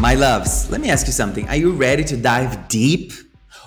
My loves, let me ask you something. Are you ready to dive deep?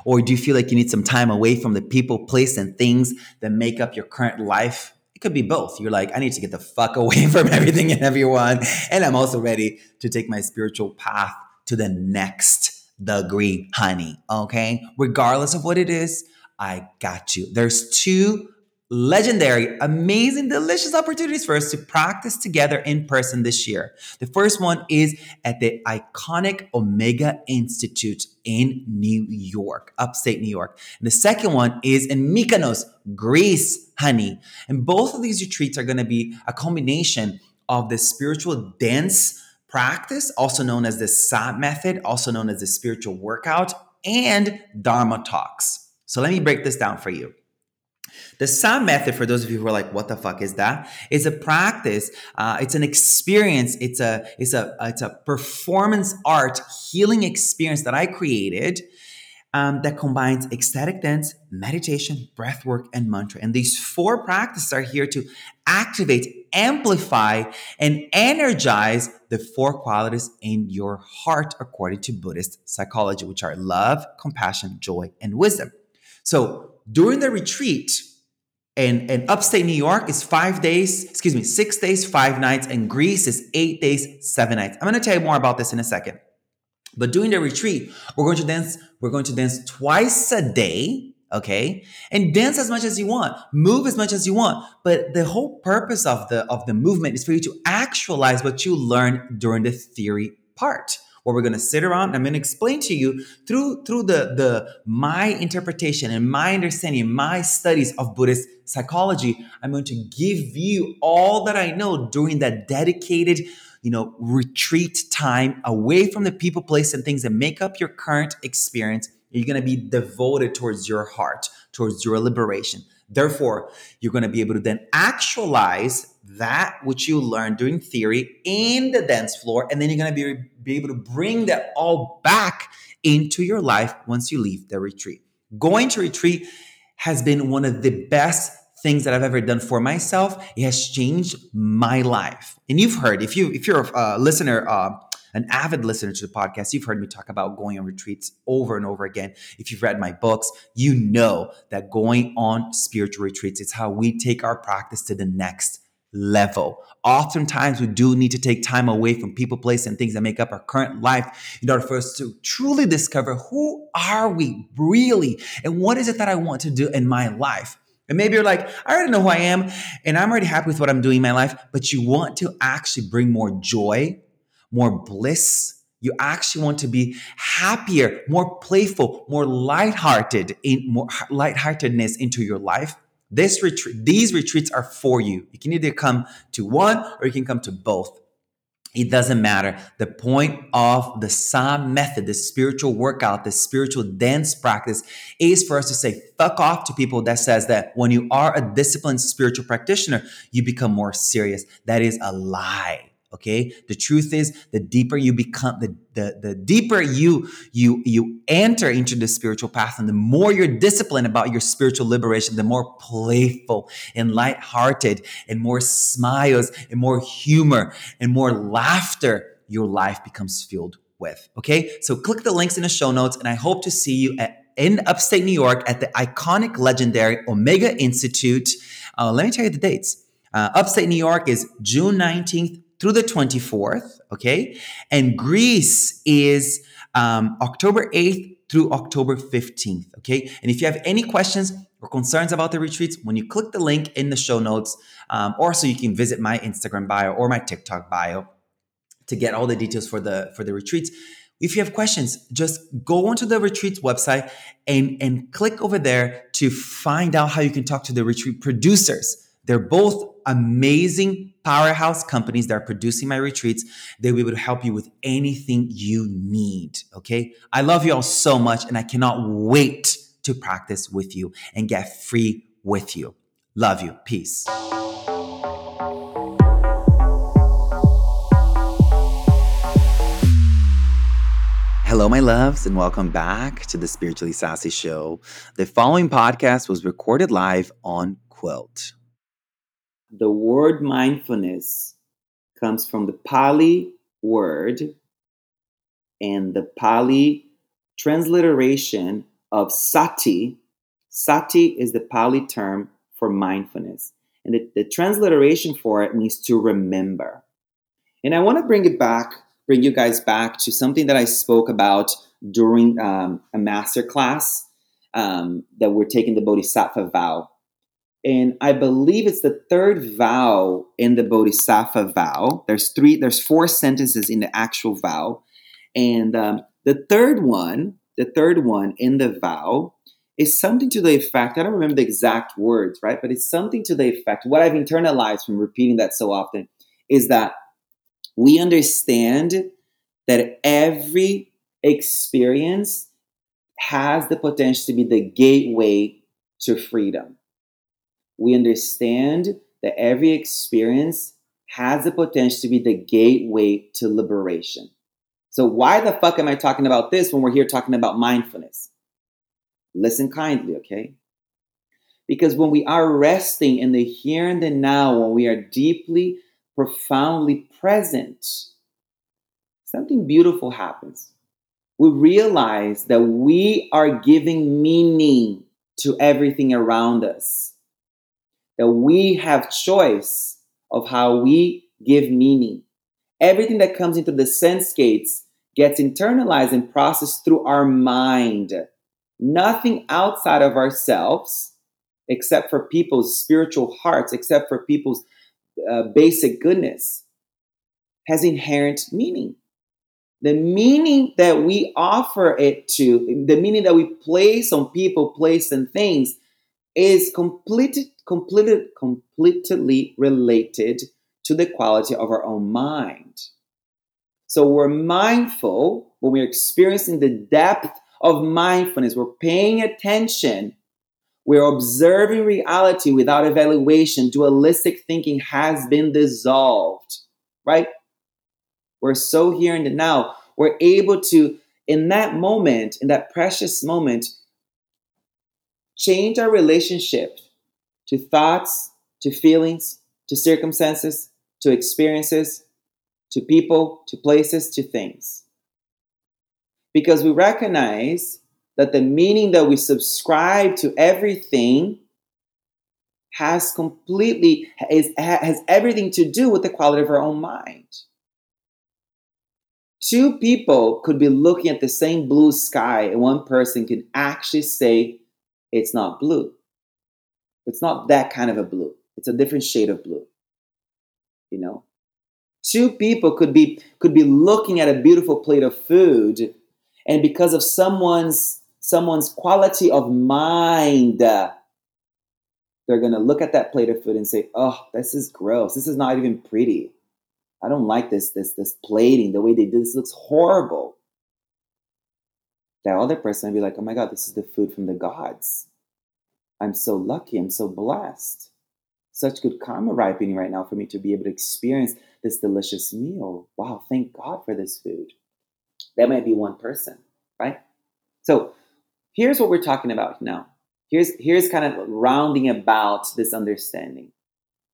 Or do you feel like you need some time away from the people, place, and things that make up your current life? It could be both. You're like, I need to get the fuck away from everything and everyone. And I'm also ready to take my spiritual path to the next degree, honey. Okay? Regardless of what it is, I got you. There's two legendary, amazing, delicious opportunities for us to practice together in person this year. The first one is at the iconic Omega Institute in New York, upstate New York. And the second one is in Mykonos, Greece, honey. And both of these retreats are going to be a combination of the spiritual dance practice, also known as the SAH method, also known as the spiritual workout, and Dharma talks. So let me break this down for you. The SAH method, for those of you who are like, "What the fuck is that?" Is a practice. Uh, it's an experience. It's a it's a it's a performance art healing experience that I created um, that combines ecstatic dance, meditation, breath work, and mantra. And these four practices are here to activate, amplify, and energize the four qualities in your heart, according to Buddhist psychology, which are love, compassion, joy, and wisdom. So during the retreat, and, and upstate New York is five days, excuse me, six days, five nights, and Greece is eight days, seven nights. I'm gonna tell you more about this in a second. But during the retreat, we're going to dance, we're going to dance twice a day, okay? And dance as much as you want, move as much as you want. But the whole purpose of the of the movement is for you to actualize what you learned during the theory part where we're going to sit around and I'm going to explain to you through through the the my interpretation and my understanding, my studies of Buddhist psychology. I'm going to give you all that I know during that dedicated, you know, retreat time away from the people, place, and things that make up your current experience. You're going to be devoted towards your heart, towards your liberation. Therefore, you're going to be able to then actualize that which you learned during theory in the dance floor, and then you're going to be, be able to bring that all back into your life once you leave the retreat. Going to retreat has been one of the best things that I've ever done for myself. It has changed my life. And you've heard, if you if you're a listener, uh, an avid listener to the podcast, you've heard me talk about going on retreats over and over again. If you've read my books, you know that going on spiritual retreats is how we take our practice to the next level. Oftentimes, we do need to take time away from people, place, and things that make up our current life in order for us to truly discover who are we really and what is it that I want to do in my life. And maybe you're like, I already know who I am and I'm already happy with what I'm doing in my life, but you want to actually bring more joy, more bliss. You actually want to be happier, more playful, more lighthearted, in more lightheartedness into your life. This retreat, these retreats are for you. You can either come to one or you can come to both. It doesn't matter. The point of the SAH method, the spiritual workout, the spiritual dance practice is for us to say fuck off to people that says that when you are a disciplined spiritual practitioner, you become more serious. That is a lie. Okay. The truth is the deeper you become, the, the, the deeper you, you, you enter into the spiritual path and the more you're disciplined about your spiritual liberation, the more playful and lighthearted and more smiles and more humor and more laughter your life becomes filled with. Okay. So click the links in the show notes and I hope to see you at, in upstate New York at the iconic, legendary Omega Institute. Uh, let me tell you the dates. Uh, upstate New York is June 19th through the 24th, okay? And Greece is um, October 8th through October 15th, okay? And if you have any questions or concerns about the retreats, when you click the link in the show notes, um, or so you can visit my Instagram bio or my TikTok bio to get all the details for the for the retreats. If you have questions, just go onto the retreat's website and, and click over there to find out how you can talk to the retreat producers. They're both amazing powerhouse companies that are producing my retreats. They'll be able to help you with anything you need. Okay. I love you all so much and I cannot wait to practice with you and get free with you. Love you. Peace. Hello, my loves, and welcome back to the Spiritually Sassy Show. The following podcast was recorded live on Quilt. The word mindfulness comes from the Pali word and the Pali transliteration of sati. Sati is the Pali term for mindfulness. And the, the transliteration for it means to remember. And I want to bring it back bring you guys back to something that I spoke about during um, a master class um, that we're taking the Bodhisattva vow. And I believe it's the third vow in the Bodhisattva vow. There's three, there's four sentences in the actual vow. And um, the third one, the third one in the vow is something to the effect, I don't remember the exact words, right? But it's something to the effect, what I've internalized from repeating that so often is that we understand that every experience has the potential to be the gateway to freedom. We understand that every experience has the potential to be the gateway to liberation. So, why the fuck am I talking about this when we're here talking about mindfulness? Listen kindly, okay? Because when we are resting in the here and the now, when we are deeply profoundly present, something beautiful happens. We realize that we are giving meaning to everything around us, that we have choice of how we give meaning. Everything that comes into the sense gates gets internalized and processed through our mind. Nothing outside of ourselves, except for people's spiritual hearts, except for people's uh, basic goodness has inherent meaning. The meaning that we offer it to, the meaning that we place on people, place, and things is completely, completely, completely related to the quality of our own mind. So we're mindful when we're experiencing the depth of mindfulness, we're paying attention we're observing reality without evaluation. Dualistic thinking has been dissolved, right? We're so here the now. We're able to, in that moment, in that precious moment, change our relationship to thoughts, to feelings, to circumstances, to experiences, to people, to places, to things. Because we recognize that the meaning that we subscribe to everything has completely is, has everything to do with the quality of our own mind. Two people could be looking at the same blue sky, and one person can actually say it's not blue. It's not that kind of a blue. It's a different shade of blue. You know, two people could be could be looking at a beautiful plate of food, and because of someone's someone's quality of mind, they're going to look at that plate of food and say, "Oh, this is gross. This is not even pretty. I don't like this this this plating. The way they do this looks horrible." That other person would be like, "Oh my god, this is the food from the gods. I'm so lucky. I'm so blessed. Such good karma ripening right now for me to be able to experience this delicious meal. Wow, thank God for this food." That might be one person, right? So here's what we're talking about now. Here's, here's kind of rounding about this understanding.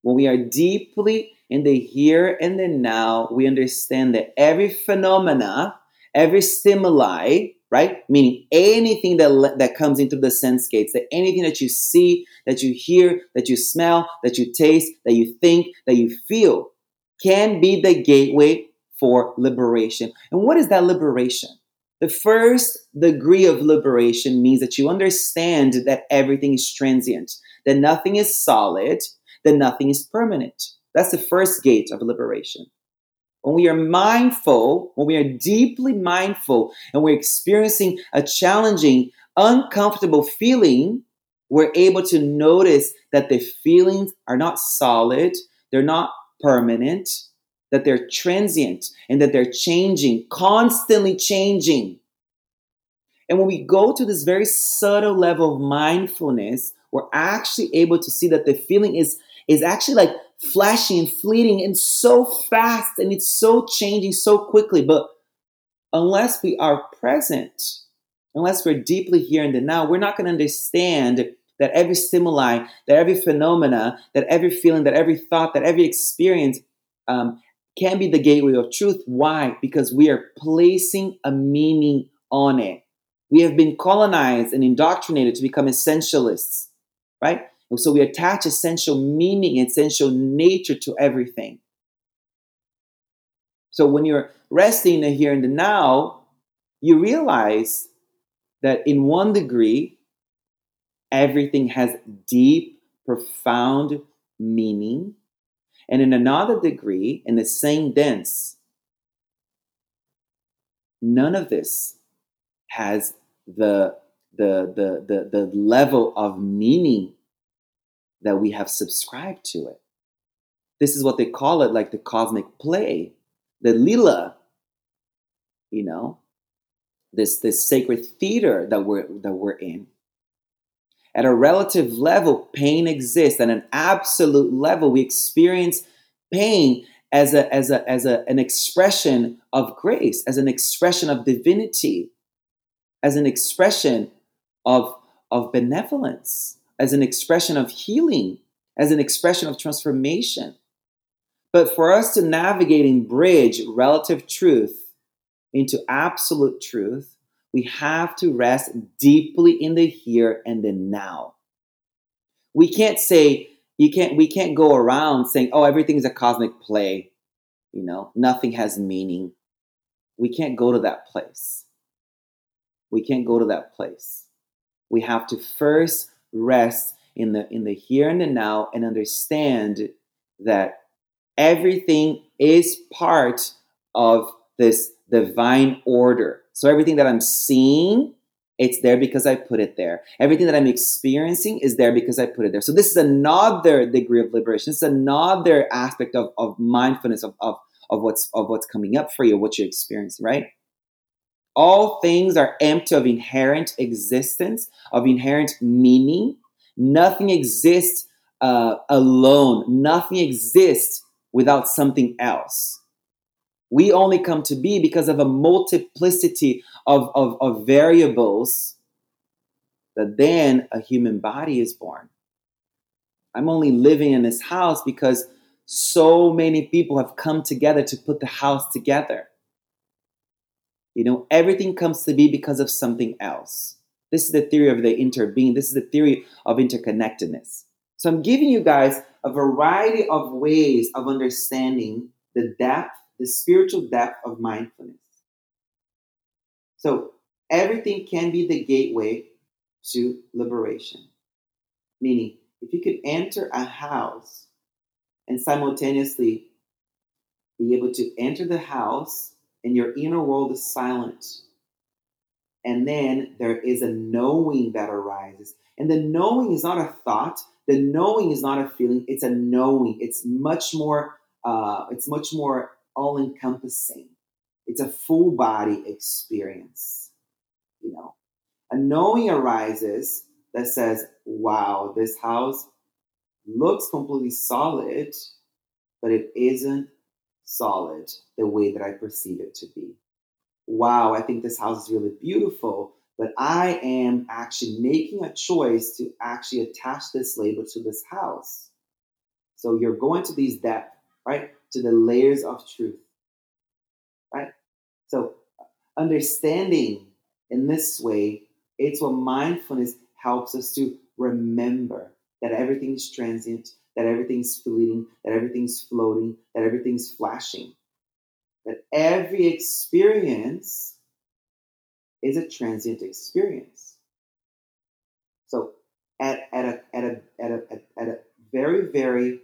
When we are deeply in the here and the now, we understand that every phenomena, every stimuli, right? Meaning anything that, that comes into the sense gates, that anything that you see, that you hear, that you smell, that you taste, that you think, that you feel, can be the gateway for liberation. And what is that liberation? The first degree of liberation means that you understand that everything is transient, that nothing is solid, that nothing is permanent. That's the first gate of liberation. When we are mindful, when we are deeply mindful and we're experiencing a challenging, uncomfortable feeling, we're able to notice that the feelings are not solid, they're not permanent, that they're transient, and that they're changing, constantly changing. And when we go to this very subtle level of mindfulness, we're actually able to see that the feeling is, is actually like flashy and fleeting and so fast and it's so changing so quickly. But unless we are present, unless we're deeply here in the now, we're not going to understand that every stimuli, that every phenomena, that every feeling, that every thought, that every experience um, can be the gateway of truth. Why? Because we are placing a meaning on it. We have been colonized and indoctrinated to become essentialists, right? So we attach essential meaning, essential nature to everything. So when you're resting in here and the now, you realize that in one degree, everything has deep, profound meaning. And in another degree, in the same dense, none of this has the, the, the, the, the level of meaning that we have subscribed to it. This is what they call it, like the cosmic play, the lila, you know, this, this sacred theater that we're, that we're in. At a relative level, pain exists. At an absolute level, we experience pain as, a, as, a, as a, an expression of grace, as an expression of divinity, as an expression of, of benevolence, as an expression of healing, as an expression of transformation. But for us to navigate and bridge relative truth into absolute truth, we have to rest deeply in the here and the now. We can't say, you can't, we can't go around saying, oh, everything's a cosmic play. You know, nothing has meaning. We can't go to that place. We can't go to that place. We have to first rest in the in the here and the now and understand that everything is part of this divine order. So everything that I'm seeing, it's there because I put it there. Everything that I'm experiencing is there because I put it there. So this is another degree of liberation. It's another aspect of, of mindfulness of, of, of what's of what's coming up for you, what you're experiencing, right? All things are empty of inherent existence, of inherent meaning. Nothing exists uh, alone. Nothing exists without something else. We only come to be because of a multiplicity of, of, of variables that then a human body is born. I'm only living in this house because so many people have come together to put the house together. You know, everything comes to be because of something else. This is the theory of the interbeing. This is the theory of interconnectedness. So I'm giving you guys a variety of ways of understanding the depth, the spiritual depth of mindfulness. So everything can be the gateway to liberation. Meaning, if you could enter a house and simultaneously be able to enter the house and your inner world is silent. And then there is a knowing that arises. And the knowing is not a thought, the knowing is not a feeling, it's a knowing. It's much more, uh, it's much more all encompassing. It's a full body experience. You know, a knowing arises that says, wow, this house looks completely solid, but it isn't solid the way that I perceive it to be. Wow, I think this house is really beautiful, but I am actually making a choice to actually attach this label to this house. So you're going to these depth, right? To the layers of truth, right? So understanding in this way, it's what mindfulness helps us to remember that everything is transient, that everything's fleeting, that everything's floating, that everything's flashing. That every experience is a transient experience. So, at, at, a, at, a, at, a, at a very, very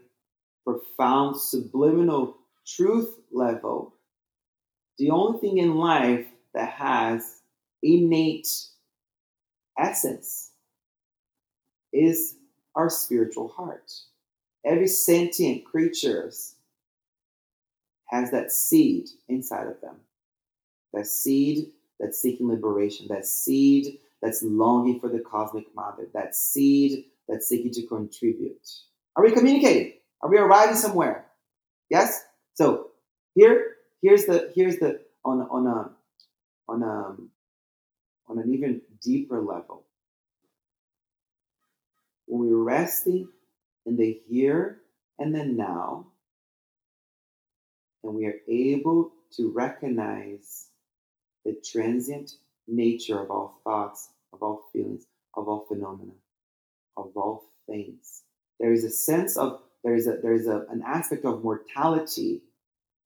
profound subliminal truth level, the only thing in life that has innate essence is our spiritual heart. Every sentient creature has that seed inside of them. That seed that's seeking liberation, that seed that's longing for the cosmic mother, that seed that's seeking to contribute. Are we communicating? Are we arriving somewhere? Yes? So here, here's the here's the on on a on a on an even deeper level. When we're resting in the here and the now, and we are able to recognize the transient nature of all thoughts, of all feelings, of all phenomena, of all things. There is a sense of there is a there is a, an aspect of mortality.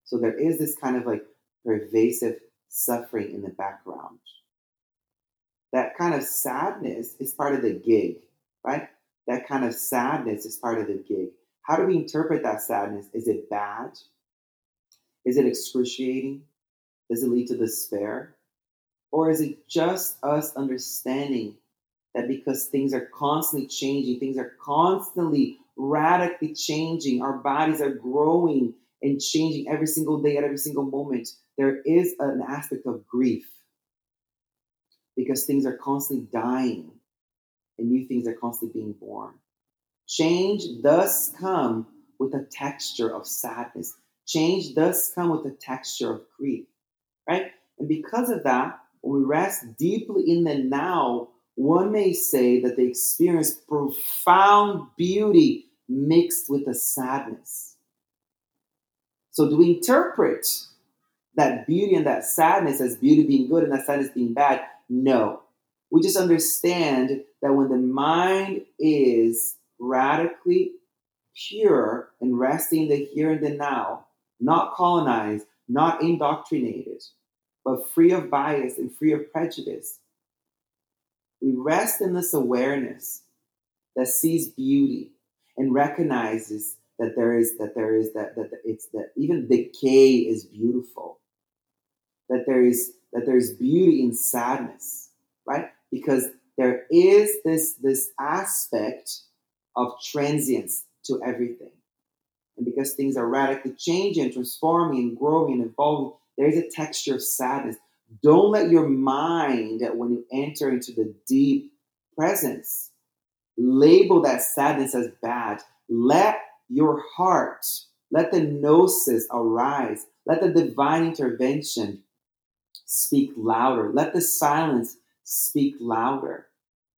So there is this kind of like pervasive suffering in the background. That kind of sadness is part of the gig, right? That kind of sadness is part of the gig. How do we interpret that sadness? Is it bad? Is it excruciating? Does it lead to despair? Or is it just us understanding that because things are constantly changing, things are constantly radically changing, our bodies are growing and changing every single day at every single moment, there is an aspect of grief because things are constantly dying and new things are constantly being born. Change does come with a texture of sadness. Change does come with a texture of grief, right? And because of that, when we rest deeply in the now, one may say that they experience profound beauty mixed with a sadness. So, do we interpret that beauty and that sadness as beauty being good and that sadness being bad? No. We just understand that when the mind is radically pure and resting in the here and the now, not colonized, not indoctrinated, but free of bias and free of prejudice. We rest in this awareness that sees beauty and recognizes that there is that there is that that it's that even decay is beautiful. That there is that there is beauty in sadness, right? Because there is this this aspect of transience to everything. And because things are radically changing transforming and growing and evolving, there is a texture of sadness. Don't let your mind, when you enter into the deep presence, label that sadness as bad. Let your heart, let the gnosis arise. Let the divine intervention speak louder. Let the silence speak louder.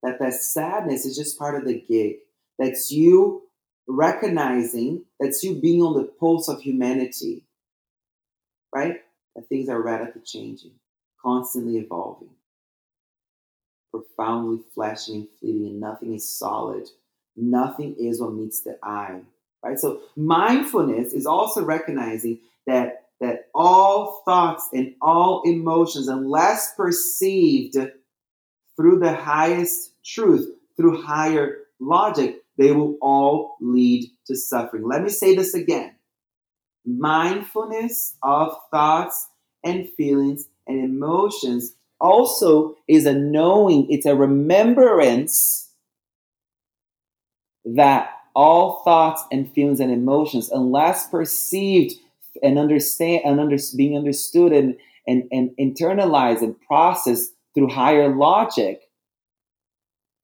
That that sadness is just part of the gig. That's you recognizing, that's you being on the pulse of humanity, right? that things are radically changing, constantly evolving, profoundly flashing and fleeting, and nothing is solid. Nothing is what meets the eye. Right? So mindfulness is also recognizing that that all thoughts and all emotions, unless perceived through the highest truth, through higher logic, they will all lead to suffering. Let me say this again mindfulness of thoughts and feelings and emotions also is a knowing, it's a remembrance that all thoughts and feelings and emotions, unless perceived and understand and under, being understood and, and, and internalized and processed through higher logic,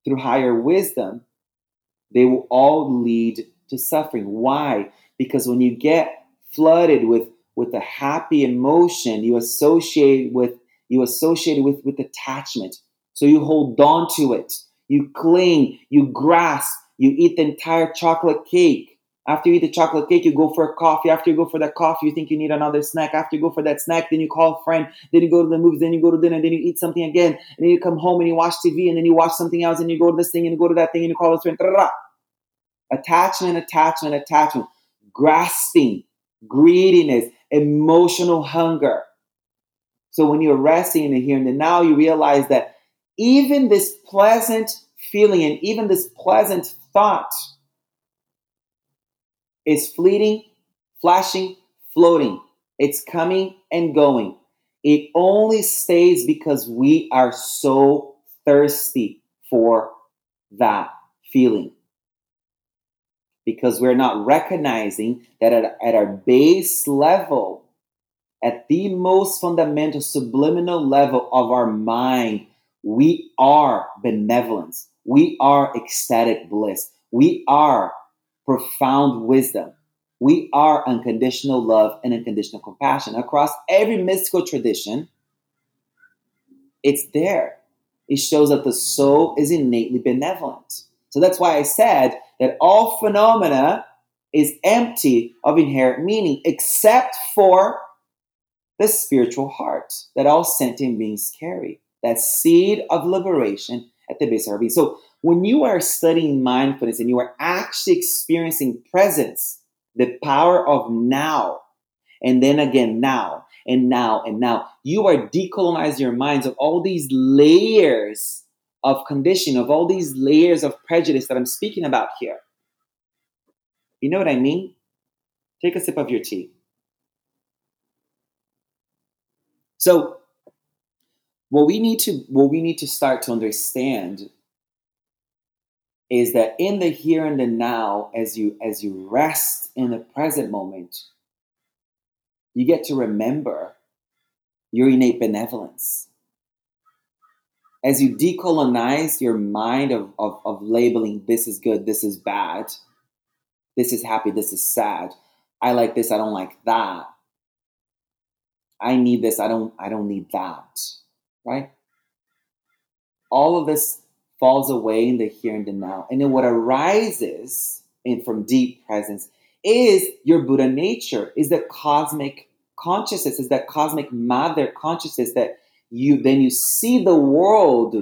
through higher wisdom, they will all lead to suffering. Why? Because when you get flooded with with a happy emotion you associate with you associate with with attachment so you hold on to it you cling you grasp you eat the entire chocolate cake after you eat the chocolate cake, you go for a coffee. After you go for that coffee, you think you need another snack. After you go for that snack, then you call a friend. Then you go to the movies. Then you go to dinner. Then you eat something again. And then you come home and you watch TV. And then you watch something else. And you go to this thing and you go to that thing and you call a friend. Attachment, attachment, attachment. Grasping greediness, emotional hunger. So when you're resting in the here and the now, you realize that even this pleasant feeling and even this pleasant thought is fleeting, flashing, floating, it's coming and going. It only stays because we are so thirsty for that feeling. Because we're not recognizing that at, at our base level, at the most fundamental subliminal level of our mind, we are benevolence. We are ecstatic bliss. We are profound wisdom. We are unconditional love and unconditional compassion. Across every mystical tradition, it's there. It shows that the soul is innately benevolent. So that's why I said that all phenomena is empty of inherent meaning, except for the spiritual heart that all sentient beings carry. That seed of liberation at the base of our being. So when you are studying mindfulness and you are actually experiencing presence, the power of now, and then again now, and now, and now, you are decolonizing your minds of all these layers of conditioning, of all these layers of prejudice that I'm speaking about here. You know what I mean? Take a sip of your tea. So, what we need to what we need to start to understand is that in the here and the now as you as you rest in the present moment you get to remember your innate benevolence. As you decolonize your mind of, of, of labeling this is good this is bad this is happy this is sad i like this i don't like that. I need this i don't i don't need that right? All of this falls away in the here and the now. And then what arises in from deep presence is your Buddha nature, is that cosmic consciousness, is that cosmic mother consciousness that you then you see the world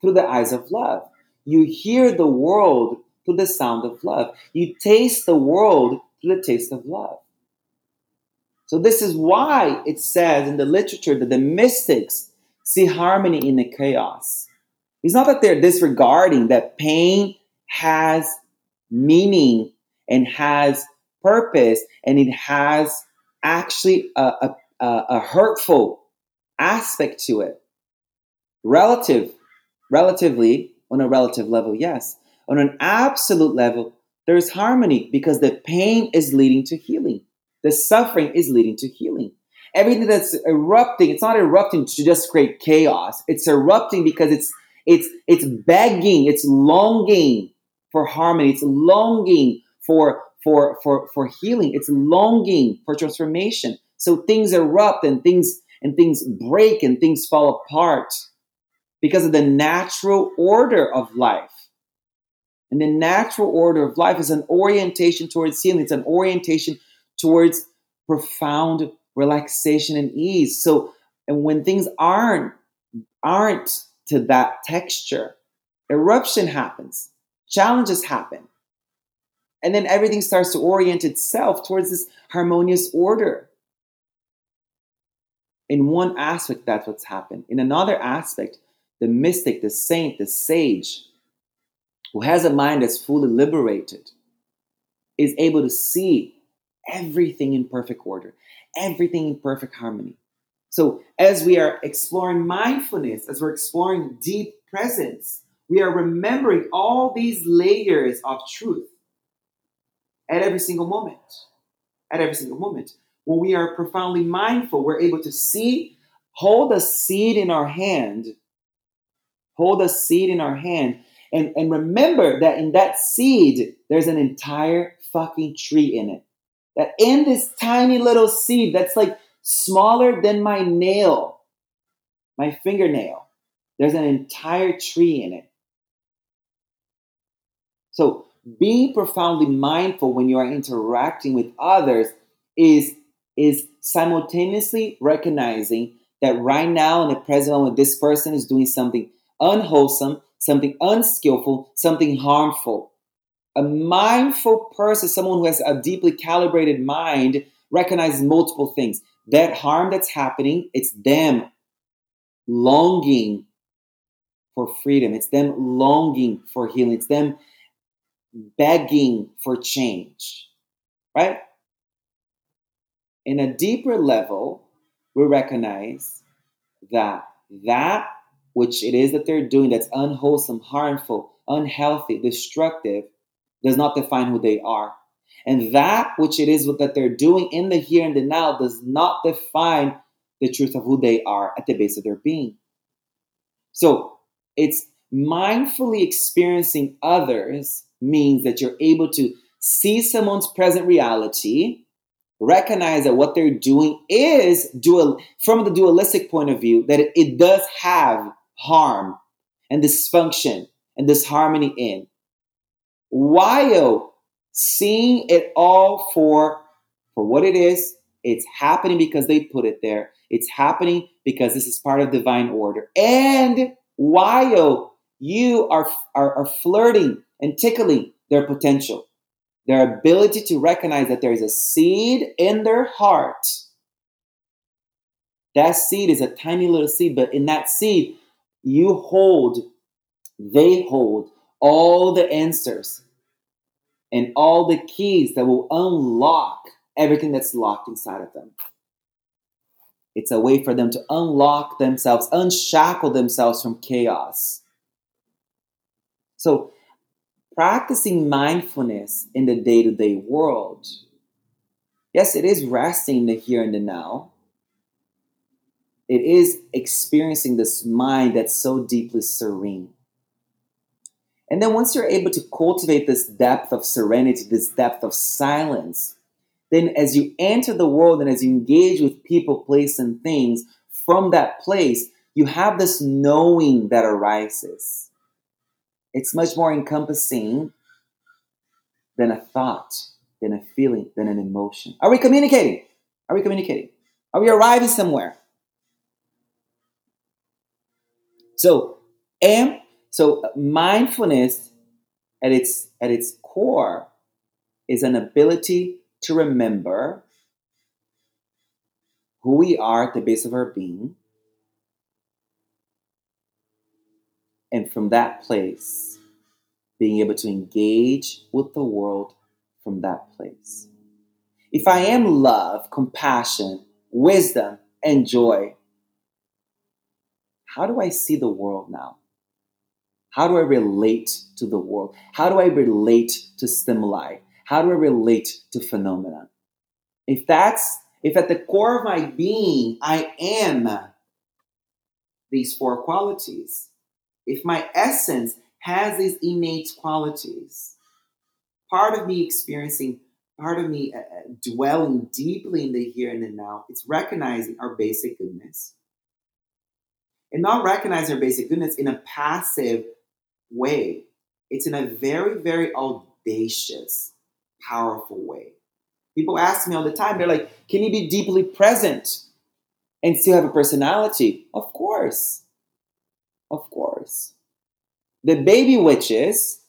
through the eyes of love. You hear the world through the sound of love. You taste the world through the taste of love. So this is why it says in the literature that the mystics see harmony in the chaos. It's not that they're disregarding that pain has meaning and has purpose and it has actually a, a, a hurtful aspect to it. Relative, relatively, on a relative level, yes. On an absolute level, there's harmony because the pain is leading to healing. The suffering is leading to healing. Everything that's erupting, it's not erupting to just create chaos. It's erupting because it's it's it's begging, it's longing for harmony, it's longing for for for for healing, it's longing for transformation. So things erupt and things and things break and things fall apart because of the natural order of life. And the natural order of life is an orientation towards healing. It's an orientation towards profound relaxation and ease. So, and when things aren't aren't to that texture. Eruption happens, challenges happen. And then everything starts to orient itself towards this harmonious order. In one aspect, that's what's happened. In another aspect, the mystic, the saint, the sage, who has a mind that's fully liberated, is able to see everything in perfect order, everything in perfect harmony. So, as we are exploring mindfulness, as we're exploring deep presence, we are remembering all these layers of truth at every single moment. At every single moment. When we are profoundly mindful, we're able to see, hold a seed in our hand, hold a seed in our hand, and, and remember that in that seed, there's an entire fucking tree in it. That in this tiny little seed that's like smaller than my nail, my fingernail. There's an entire tree in it. So, being profoundly mindful when you are interacting with others is, is simultaneously recognizing that right now in the present moment, this person is doing something unwholesome, something unskillful, something harmful. A mindful person, someone who has a deeply calibrated mind, recognizes multiple things that harm that's happening, it's them longing for freedom. It's them longing for healing. It's them begging for change, right? in a deeper level, we recognize that that which it is that they're doing that's unwholesome, harmful, unhealthy, destructive, does not define who they are. And that which it is that they're doing in the here and the now does not define the truth of who they are at the base of their being. So it's mindfully experiencing others means that you're able to see someone's present reality, recognize that what they're doing is dual from the dualistic point of view, that it, it does have harm and dysfunction and disharmony in. While seeing it all for, for what it is, it's happening because they put it there. It's happening because this is part of divine order. And while you are, are, are flirting and tickling their potential, their ability to recognize that there is a seed in their heart. That seed is a tiny little seed, but in that seed, you hold, they hold all the answers and all the keys that will unlock everything that's locked inside of them. It's a way for them to unlock themselves, unshackle themselves from chaos. So, practicing mindfulness in the day to day world, yes, it is resting in the here and the now. It is experiencing this mind that's so deeply serene. And then once you're able to cultivate this depth of serenity, this depth of silence, then as you enter the world and as you engage with people, place, and things from that place, you have this knowing that arises. It's much more encompassing than a thought, than a feeling, than an emotion. Are we communicating? Are we communicating? Are we arriving somewhere? So, and so mindfulness at its at its core is an ability to remember who we are at the base of our being. And from that place, being able to engage with the world from that place. If I am love, compassion, wisdom, and joy, how do I see the world now? How do I relate to the world? How do I relate to stimuli? How do I relate to phenomena? If that's, if at the core of my being I am these four qualities, if my essence has these innate qualities, part of me experiencing, part of me uh, uh, dwelling deeply in the here and the now, it's recognizing our basic goodness. And not recognizing our basic goodness in a passive way. It's in a very, very audacious, powerful way. People ask me all the time, they're like, can you be deeply present and still have a personality? Of course. Of course. The baby witches,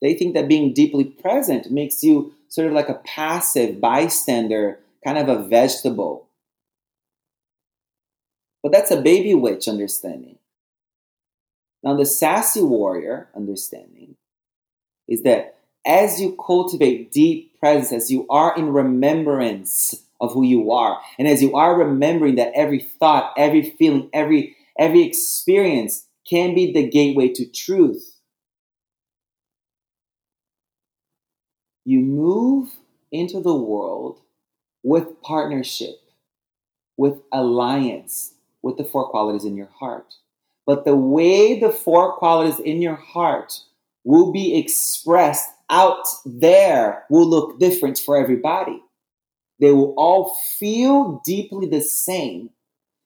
they think that being deeply present makes you sort of like a passive bystander, kind of a vegetable. But that's a baby witch understanding. Now, the sassy warrior understanding is that as you cultivate deep presence, as you are in remembrance of who you are, and as you are remembering that every thought, every feeling, every every experience can be the gateway to truth, you move into the world with partnership, with alliance, with the four qualities in your heart. But the way the four qualities in your heart will be expressed out there will look different for everybody. They will all feel deeply the same.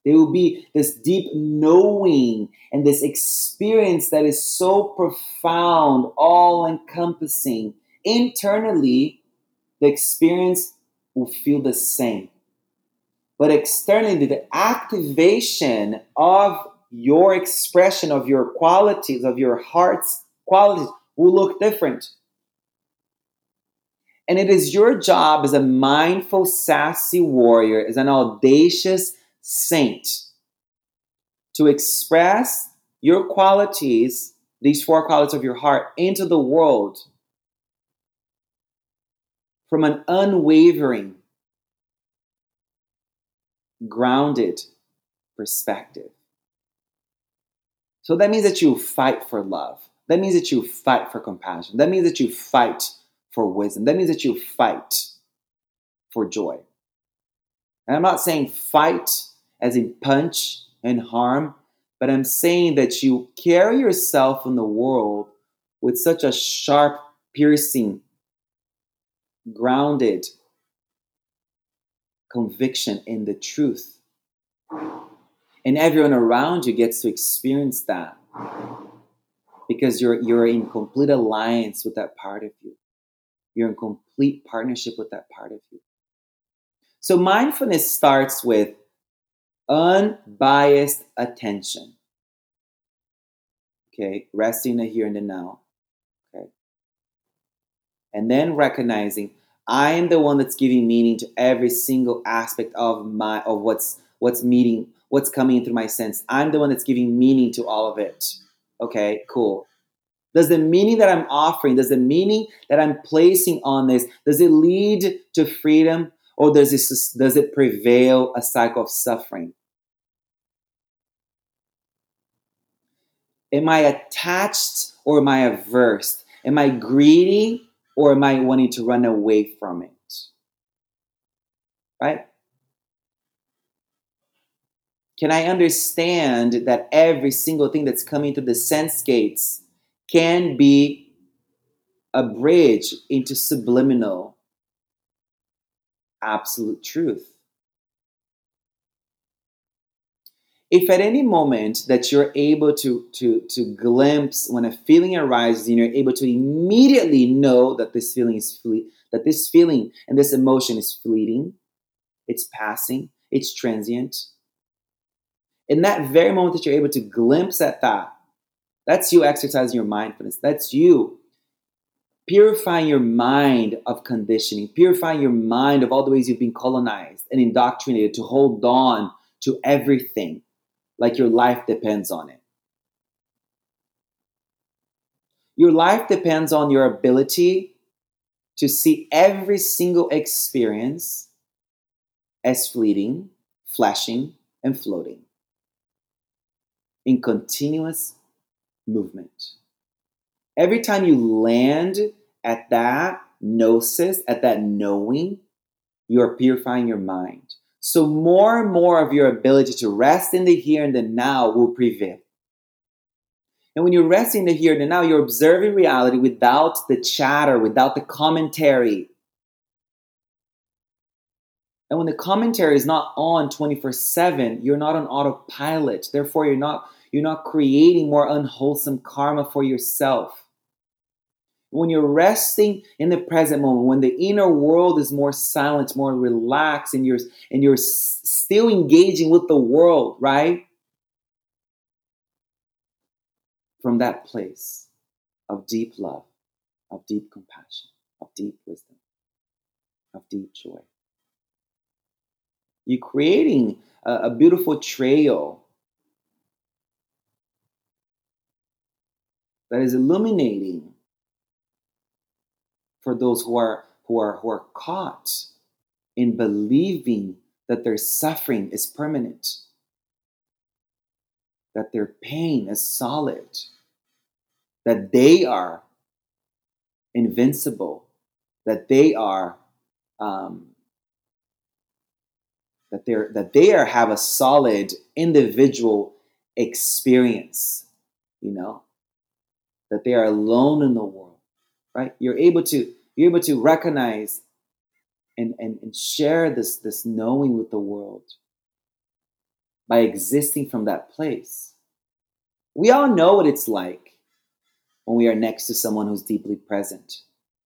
There will be this deep knowing and this experience that is so profound, all encompassing. Internally, the experience will feel the same. But externally, the activation of your expression of your qualities, of your heart's qualities, will look different. And it is your job as a mindful, sassy warrior, as an audacious saint, to express your qualities, these four qualities of your heart, into the world from an unwavering grounded perspective. So that means that you fight for love. That means that you fight for compassion. That means that you fight for wisdom. That means that you fight for joy. And I'm not saying fight as in punch and harm, but I'm saying that you carry yourself in the world with such a sharp, piercing, grounded conviction in the truth. And everyone around you gets to experience that because you're, you're in complete alliance with that part of you. You're in complete partnership with that part of you. So mindfulness starts with unbiased attention. Okay, resting the here and the now. Okay. And then recognizing I am the one that's giving meaning to every single aspect of my of what's what's meeting what's coming through my sense. I'm the one that's giving meaning to all of it. Okay, cool. Does the meaning that I'm offering, does the meaning that I'm placing on this, does it lead to freedom or does it, does it prevail a cycle of suffering? Am I attached or am I averse? Am I greedy or am I wanting to run away from it? Right? Can I understand that every single thing that's coming through the sense gates can be a bridge into subliminal absolute truth? if at any moment that you're able to to to glimpse when a feeling arises and you're able to immediately know that this feeling is fle- that this feeling and this emotion is fleeting it's passing it's transient in that very moment that you're able to glimpse at that that's you exercising your mindfulness that's you purifying your mind of conditioning purifying your mind of all the ways you've been colonized and indoctrinated to hold on to everything like your life depends on it. Your life depends on your ability to see every single experience as fleeting, flashing, and floating in continuous movement. Every time you land at that gnosis, at that knowing, you are purifying your mind. So more and more of your ability to rest in the here and the now will prevail. And when you're resting in the here and the now, you're observing reality without the chatter, without the commentary. And when the commentary is not on 24/7, you're not on autopilot. Therefore, you're not you're not creating more unwholesome karma for yourself when you're resting in the present moment, when the inner world is more silent, more relaxed, and you're and you're s- still engaging with the world, right? From that place of deep love, of deep compassion, of deep wisdom, of deep joy. You're creating a, a beautiful trail that is illuminating for those who are who are who are caught in believing that their suffering is permanent that their pain is solid that they are invincible that they are um, that they're that they are have a solid individual experience you know that they are alone in the world right you're able to you're able to recognize and, and, and share this, this knowing with the world by existing from that place. We all know what it's like when we are next to someone who's deeply present.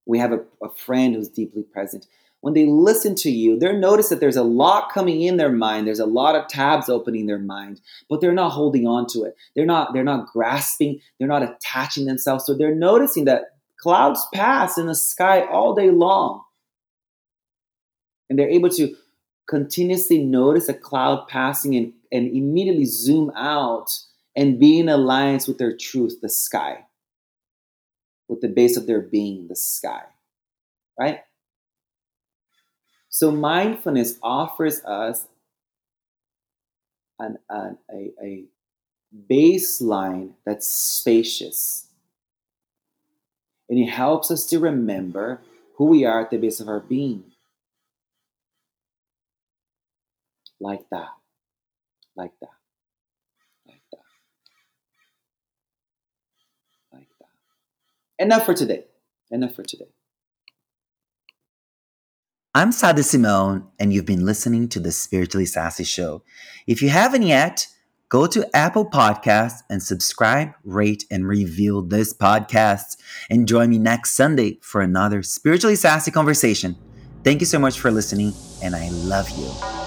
We have a, a friend who's deeply present. When they listen to you, they're notice that there's a lot coming in their mind. There's a lot of tabs opening their mind, but they're not holding on to it. They're not, they're not grasping, they're not attaching themselves. So they're noticing that Clouds pass in the sky all day long. And they're able to continuously notice a cloud passing and, and immediately zoom out and be in alliance with their truth, the sky, with the base of their being, the sky, right? So, mindfulness offers us an, an, a, a baseline that's spacious. And it helps us to remember who we are at the base of our being. Like that. Like that. Like that. Like that. Enough for today. Enough for today. I'm Sah D'Simone, and you've been listening to the Spiritually Sassy Show. If you haven't yet, go to Apple Podcasts and subscribe, rate, and review this podcast. And join me next Sunday for another Spiritually Sassy conversation. Thank you so much for listening, and I love you.